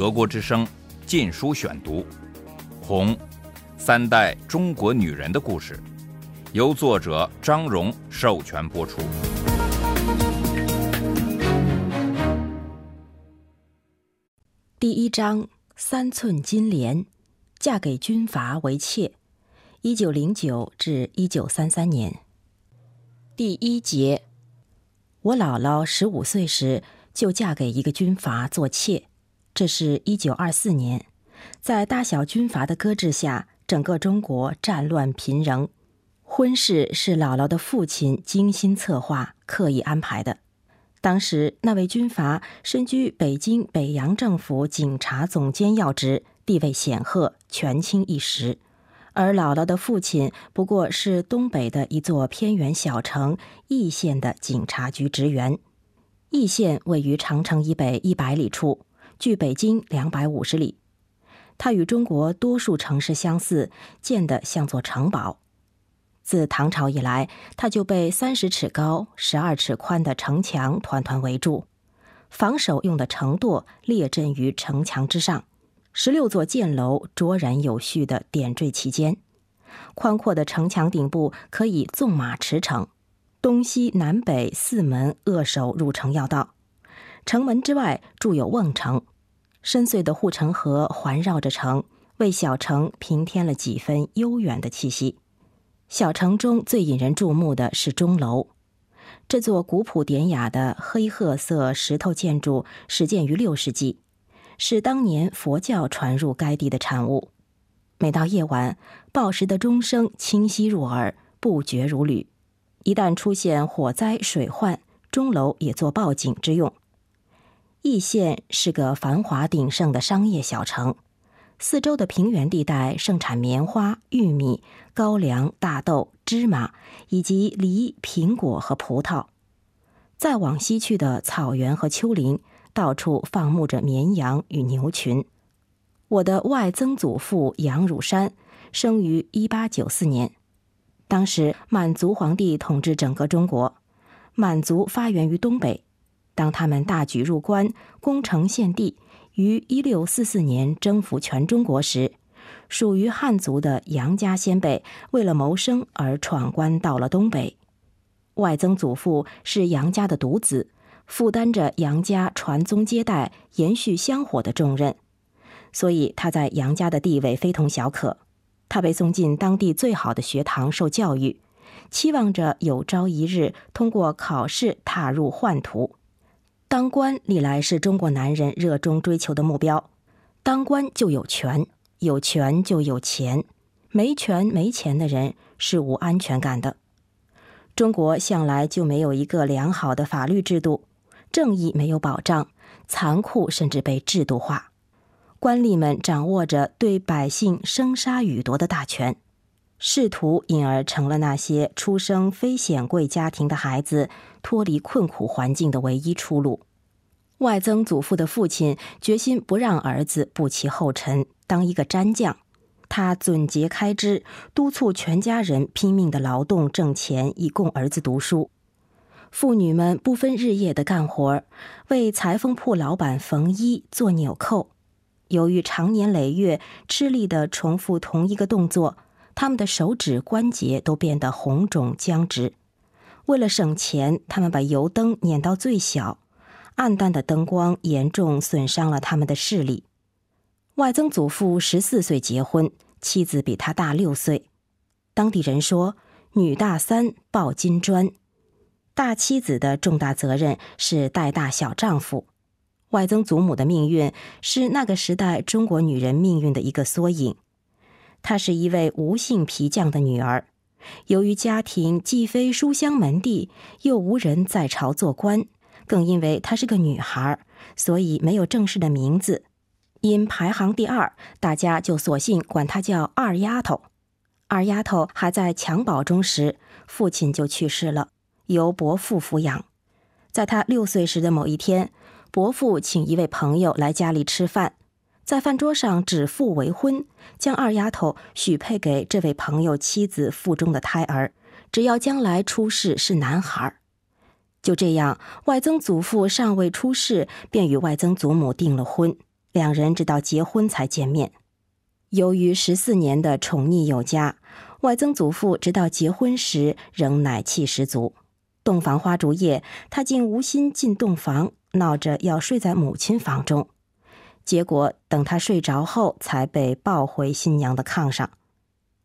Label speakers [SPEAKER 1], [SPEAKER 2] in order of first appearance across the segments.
[SPEAKER 1] 德国之声《禁书选读》，《红》，三代中国女人的故事，由作者张荣授权播出。
[SPEAKER 2] 第一章：三寸金莲，嫁给军阀为妾。一九零九至一九三三年。第一节，我姥姥十五岁时就嫁给一个军阀做妾。这是一九二四年，在大小军阀的搁置下，整个中国战乱频仍。婚事是姥姥的父亲精心策划、刻意安排的。当时那位军阀身居北京北洋政府警察总监要职，地位显赫，权倾一时。而姥姥的父亲不过是东北的一座偏远小城易县的警察局职员。易县位于长城以北一百里处。距北京两百五十里，它与中国多数城市相似，建得像座城堡。自唐朝以来，它就被三十尺高、十二尺宽的城墙团团围住，防守用的城垛列阵于城墙之上，十六座箭楼卓然有序地点缀其间。宽阔的城墙顶部可以纵马驰骋，东西南北四门扼守入城要道。城门之外筑有瓮城，深邃的护城河环绕着城，为小城平添了几分悠远的气息。小城中最引人注目的是钟楼，这座古朴典雅的黑褐色石头建筑始建于六世纪，是当年佛教传入该地的产物。每到夜晚，报时的钟声清晰入耳，不绝如缕。一旦出现火灾、水患，钟楼也做报警之用。易县是个繁华鼎盛的商业小城，四周的平原地带盛产棉花、玉米、高粱、大豆、芝麻，以及梨、苹果和葡萄。再往西去的草原和丘陵，到处放牧着绵羊与牛群。我的外曾祖父杨汝山生于一八九四年，当时满族皇帝统治整个中国，满族发源于东北。当他们大举入关、攻城陷地，于一六四四年征服全中国时，属于汉族的杨家先辈为了谋生而闯关到了东北。外曾祖父是杨家的独子，负担着杨家传宗接代、延续香火的重任，所以他在杨家的地位非同小可。他被送进当地最好的学堂受教育，期望着有朝一日通过考试踏入宦途。当官历来是中国男人热衷追求的目标，当官就有权，有权就有钱，没权没钱的人是无安全感的。中国向来就没有一个良好的法律制度，正义没有保障，残酷甚至被制度化，官吏们掌握着对百姓生杀予夺的大权，仕途因而成了那些出生非显贵家庭的孩子。脱离困苦环境的唯一出路。外曾祖父的父亲决心不让儿子步其后尘，当一个毡匠。他总结开支，督促全家人拼命的劳动挣钱，以供儿子读书。妇女们不分日夜的干活，为裁缝铺老板缝衣、做纽扣。由于长年累月吃力的重复同一个动作，他们的手指关节都变得红肿僵直。为了省钱，他们把油灯碾到最小，暗淡的灯光严重损伤了他们的视力。外曾祖父十四岁结婚，妻子比他大六岁。当地人说：“女大三抱金砖。”大妻子的重大责任是带大小丈夫。外曾祖母的命运是那个时代中国女人命运的一个缩影。她是一位无姓皮匠的女儿。由于家庭既非书香门第，又无人在朝做官，更因为她是个女孩，所以没有正式的名字。因排行第二，大家就索性管她叫二丫头。二丫头还在襁褓中时，父亲就去世了，由伯父抚养。在她六岁时的某一天，伯父请一位朋友来家里吃饭。在饭桌上指腹为婚，将二丫头许配给这位朋友妻子腹中的胎儿，只要将来出世是男孩。就这样，外曾祖父尚未出世，便与外曾祖母订了婚。两人直到结婚才见面。由于十四年的宠溺有加，外曾祖父直到结婚时仍奶气十足。洞房花烛夜，他竟无心进洞房，闹着要睡在母亲房中。结果等他睡着后，才被抱回新娘的炕上。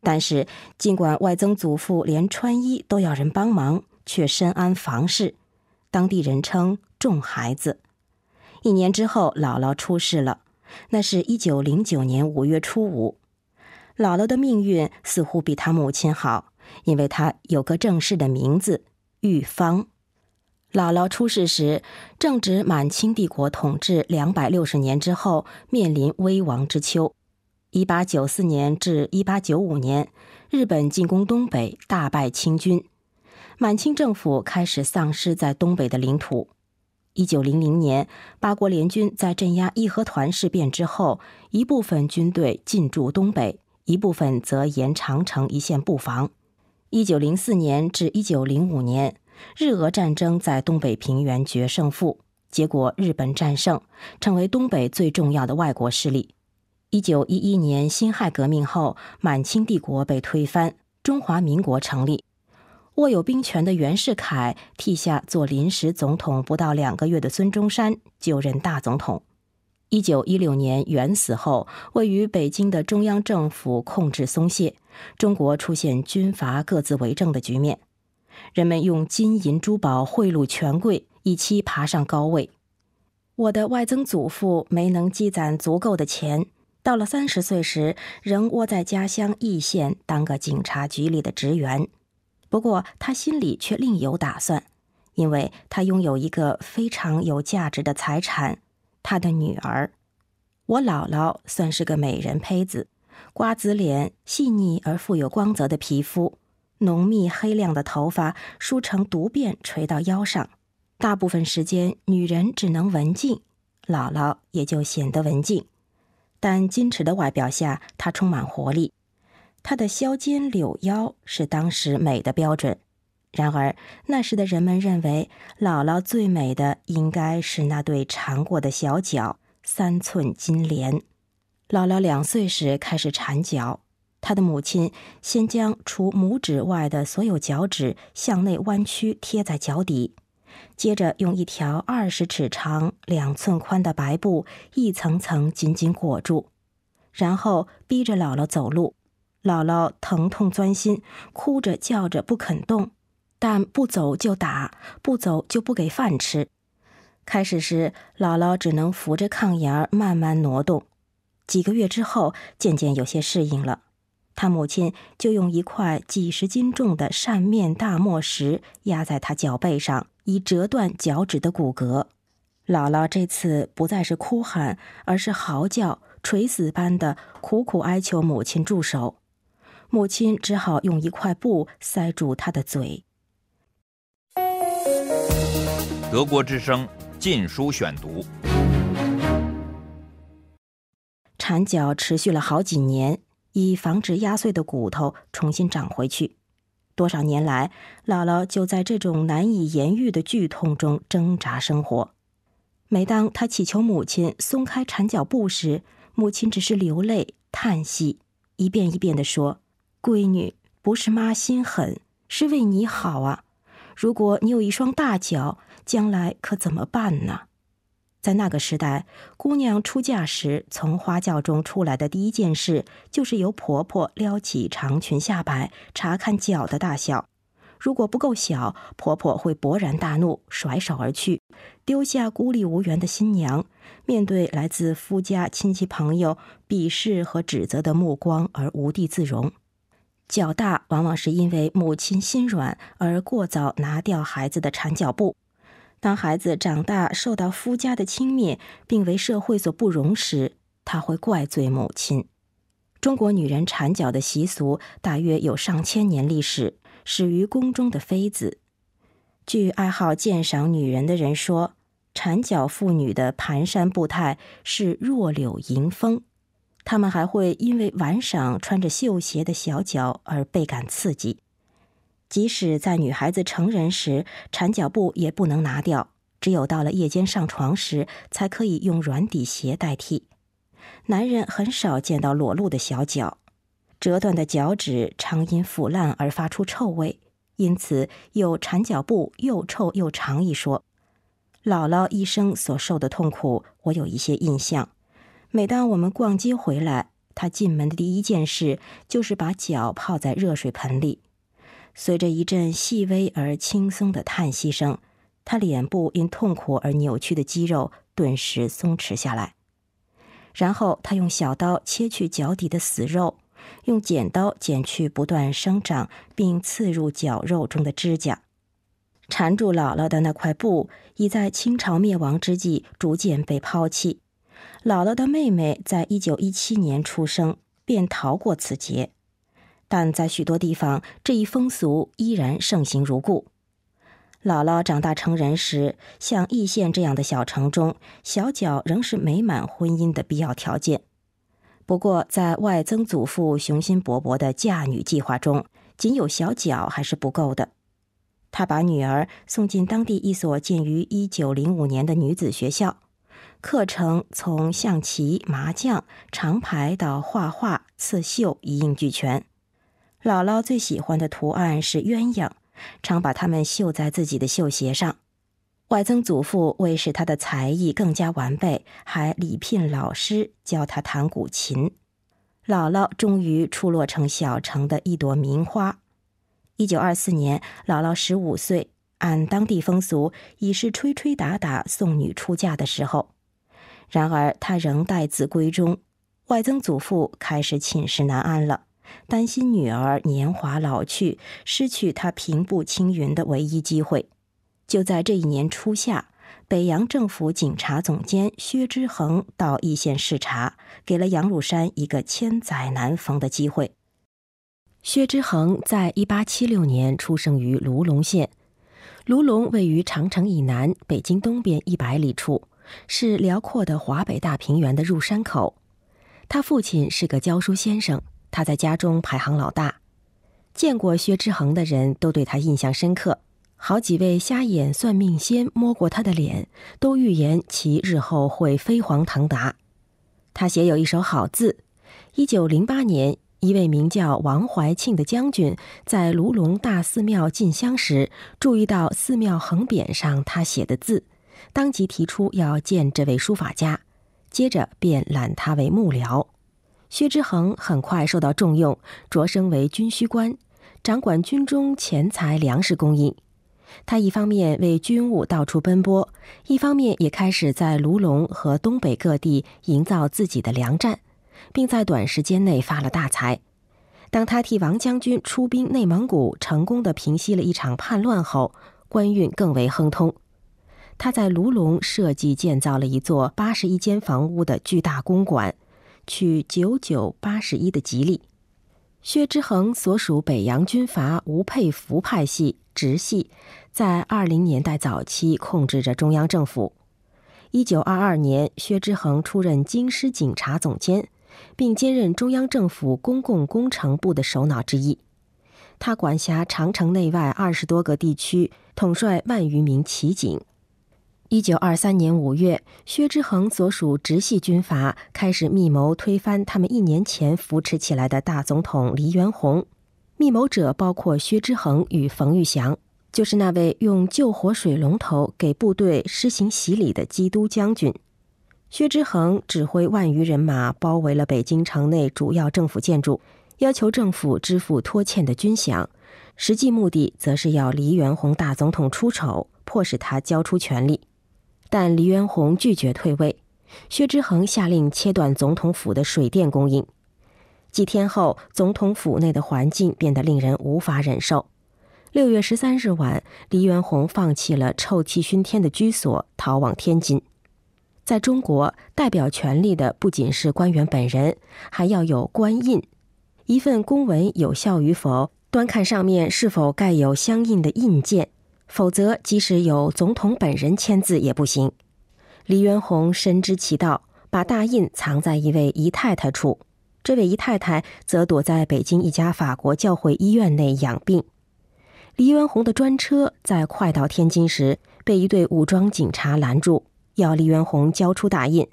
[SPEAKER 2] 但是，尽管外曾祖父连穿衣都要人帮忙，却深谙房事，当地人称“重孩子”。一年之后，姥姥出世了，那是一九零九年五月初五。姥姥的命运似乎比她母亲好，因为她有个正式的名字——玉芳。姥姥出世时，正值满清帝国统治两百六十年之后，面临危亡之秋。一八九四年至一八九五年，日本进攻东北，大败清军，满清政府开始丧失在东北的领土。一九零零年，八国联军在镇压义和团事变之后，一部分军队进驻东北，一部分则沿长城一线布防。一九零四年至一九零五年，日俄战争在东北平原决胜负，结果日本战胜，成为东北最重要的外国势力。一九一一年辛亥革命后，满清帝国被推翻，中华民国成立。握有兵权的袁世凯替下做临时总统不到两个月的孙中山就任大总统。一九一六年袁死后，位于北京的中央政府控制松懈，中国出现军阀各自为政的局面。人们用金银珠宝贿赂权贵，以期爬上高位。我的外曾祖父没能积攒足够的钱。到了三十岁时，仍窝在家乡易县当个警察局里的职员。不过他心里却另有打算，因为他拥有一个非常有价值的财产——他的女儿。我姥姥算是个美人胚子，瓜子脸，细腻而富有光泽的皮肤，浓密黑亮的头发梳成独辫垂到腰上。大部分时间，女人只能文静，姥姥也就显得文静。但矜持的外表下，她充满活力。她的削肩柳腰是当时美的标准。然而那时的人们认为，姥姥最美的应该是那对缠过的小脚，三寸金莲。姥姥两岁时开始缠脚，他的母亲先将除拇指外的所有脚趾向内弯曲贴在脚底。接着用一条二十尺长、两寸宽的白布一层层紧紧裹住，然后逼着姥姥走路。姥姥疼痛钻心，哭着叫着不肯动，但不走就打，不走就不给饭吃。开始时，姥姥只能扶着炕沿儿慢慢挪动，几个月之后，渐渐有些适应了。他母亲就用一块几十斤重的扇面大磨石压在他脚背上。以折断脚趾的骨骼，姥姥这次不再是哭喊，而是嚎叫、垂死般的苦苦哀求母亲住手。母亲只好用一块布塞住她的嘴。
[SPEAKER 1] 德国之声《禁书选读》，
[SPEAKER 2] 缠脚持续了好几年，以防止压碎的骨头重新长回去。多少年来，姥姥就在这种难以言喻的剧痛中挣扎生活。每当她祈求母亲松开缠脚布时，母亲只是流泪叹息，一遍一遍地说：“闺女，不是妈心狠，是为你好啊！如果你有一双大脚，将来可怎么办呢？”在那个时代，姑娘出嫁时从花轿中出来的第一件事，就是由婆婆撩起长裙下摆，查看脚的大小。如果不够小，婆婆会勃然大怒，甩手而去，丢下孤立无援的新娘，面对来自夫家亲戚朋友鄙视和指责的目光而无地自容。脚大往往是因为母亲心软而过早拿掉孩子的缠脚布。当孩子长大，受到夫家的轻蔑，并为社会所不容时，他会怪罪母亲。中国女人缠脚的习俗大约有上千年历史，始于宫中的妃子。据爱好鉴赏女人的人说，缠脚妇女的蹒跚步态是弱柳迎风，她们还会因为玩赏穿着绣鞋的小脚而倍感刺激。即使在女孩子成人时，缠脚布也不能拿掉，只有到了夜间上床时，才可以用软底鞋代替。男人很少见到裸露的小脚，折断的脚趾常因腐烂而发出臭味，因此有“缠脚布又臭又长”一说。姥姥一生所受的痛苦，我有一些印象。每当我们逛街回来，她进门的第一件事就是把脚泡在热水盆里。随着一阵细微而轻松的叹息声，他脸部因痛苦而扭曲的肌肉顿时松弛下来。然后，他用小刀切去脚底的死肉，用剪刀剪去不断生长并刺入脚肉中的指甲。缠住姥姥的那块布，已在清朝灭亡之际逐渐被抛弃。姥姥的妹妹在一九一七年出生，便逃过此劫，但在许多地方，这一风俗依然盛行如故。姥姥长大成人时，像易县这样的小城中，小脚仍是美满婚姻的必要条件。不过，在外曾祖父雄心勃勃的嫁女计划中，仅有小脚还是不够的。他把女儿送进当地一所建于一九零五年的女子学校，课程从象棋、麻将、长牌到画画、刺绣一应俱全。姥姥最喜欢的图案是鸳鸯，常把它们绣在自己的绣鞋上。外曾祖父为使他的才艺更加完备，还礼聘老师教他弹古琴。姥姥终于出落成小城的一朵名花。一九二四年，姥姥十五岁，按当地风俗，已是吹吹打打送女出嫁的时候。然而，她仍待字闺中。外曾祖父开始寝食难安了，担心女儿年华老去，失去她平步青云的唯一机会。就在这一年初夏，北洋政府警察总监薛之衡到易县视察，给了杨汝山一个千载难逢的机会。薛之衡在一八七六年出生于卢龙县，卢龙位于长城以南、北京东边一百里处，是辽阔的华北大平原的入山口。他父亲是个教书先生，他在家中排行老大。见过薛之衡的人都对他印象深刻，好几位瞎眼算命仙摸过他的脸，都预言其日后会飞黄腾达。他写有一手好字，一九零八年。一位名叫王怀庆的将军在卢龙大寺庙进香时，注意到寺庙横匾上他写的字，当即提出要见这位书法家，接着便揽他为幕僚。薛之衡很快受到重用，擢升为军需官，掌管军中钱财粮食供应。他一方面为军务到处奔波，一方面也开始在卢龙和东北各地营造自己的粮站。并在短时间内发了大财。当他替王将军出兵内蒙古，成功的平息了一场叛乱后，官运更为亨通。他在卢龙设计建造了一座八十一间房屋的巨大公馆，取九九八十一的吉利。薛之衡所属北洋军阀吴佩孚派系直系，在二零年代早期控制着中央政府。一九二二年，薛之衡出任京师警察总监。并兼任中央政府公共工程部的首脑之一，他管辖长城内外二十多个地区，统帅万余名骑警。一九二三年五月，薛之衡所属直系军阀开始密谋推翻他们一年前扶持起来的大总统黎元洪。密谋者包括薛之衡与冯玉祥，就是那位用救火水龙头给部队施行洗礼的基督将军。薛之衡指挥万余人马包围了北京城内主要政府建筑，要求政府支付拖欠的军饷，实际目的则是要黎元洪大总统出丑，迫使他交出权力。但黎元洪拒绝退位，薛之衡下令切断总统府的水电供应。几天后，总统府内的环境变得令人无法忍受。六月十三日晚，黎元洪放弃了臭气熏天的居所，逃往天津。在中国，代表权力的不仅是官员本人，还要有官印。一份公文有效与否，端看上面是否盖有相应的印件，否则即使有总统本人签字也不行。黎元洪深知其道，把大印藏在一位姨太太处，这位姨太太则躲在北京一家法国教会医院内养病。黎元洪的专车在快到天津时，被一队武装警察拦住。要黎元洪交出大印，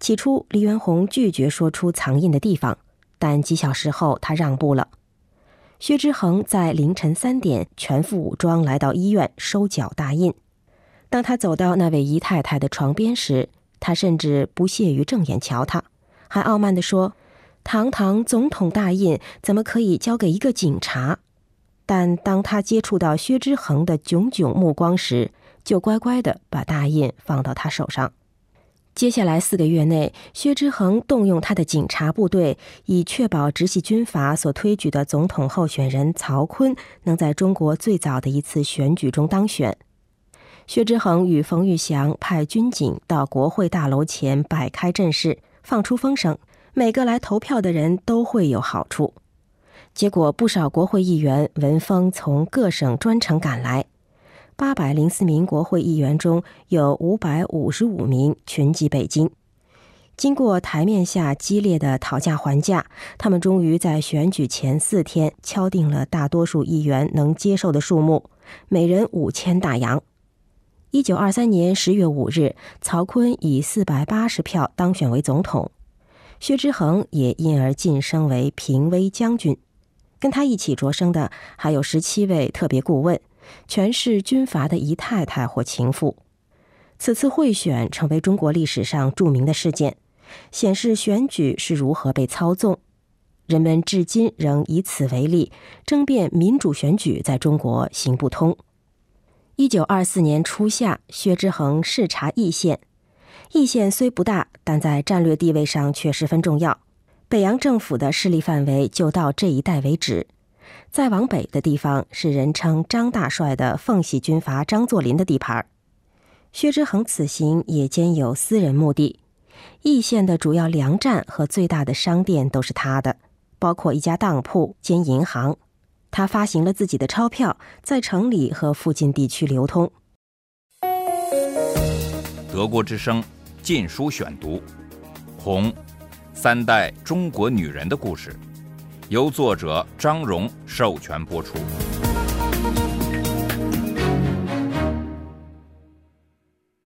[SPEAKER 2] 起初，黎元洪拒绝说出藏印的地方，但几小时后他让步了。薛之衡在凌晨三点全副武装来到医院收缴大印。当他走到那位姨太太的床边时，他甚至不屑于正眼瞧她，还傲慢地说：“堂堂总统大印怎么可以交给一个警察？”但当他接触到薛之衡的炯炯目光时，就乖乖地把大印放到他手上。接下来四个月内，薛之衡动用他的警察部队，以确保直系军阀所推举的总统候选人曹锟能在中国最早的一次选举中当选。薛之衡与冯玉祥派军警到国会大楼前摆开阵势，放出风声：每个来投票的人都会有好处。结果，不少国会议员闻风从各省专程赶来。八百零四名国会议员中有五百五十五名群集北京。经过台面下激烈的讨价还价，他们终于在选举前四天敲定了大多数议员能接受的数目，每人五千大洋。一九二三年十月五日，曹锟以四百八十票当选为总统，薛之衡也因而晋升为平威将军。跟他一起擢升的还有十七位特别顾问。全是军阀的姨太太或情妇。此次贿选成为中国历史上著名的事件，显示选举是如何被操纵。人们至今仍以此为例，争辩民主选举在中国行不通。一九二四年初夏，薛之衡视察易县。易县虽不大，但在战略地位上却十分重要。北洋政府的势力范围就到这一带为止。再往北的地方是人称张大帅的奉系军阀张作霖的地盘。薛之衡此行也兼有私人目的，易县的主要粮站和最大的商店都是他的，包括一家当铺兼银行。他发行了自己的钞票，在城里和附近地区流通。
[SPEAKER 1] 德国之声《禁书选读》，红，三代中国女人的故事。由作者张荣授权播出。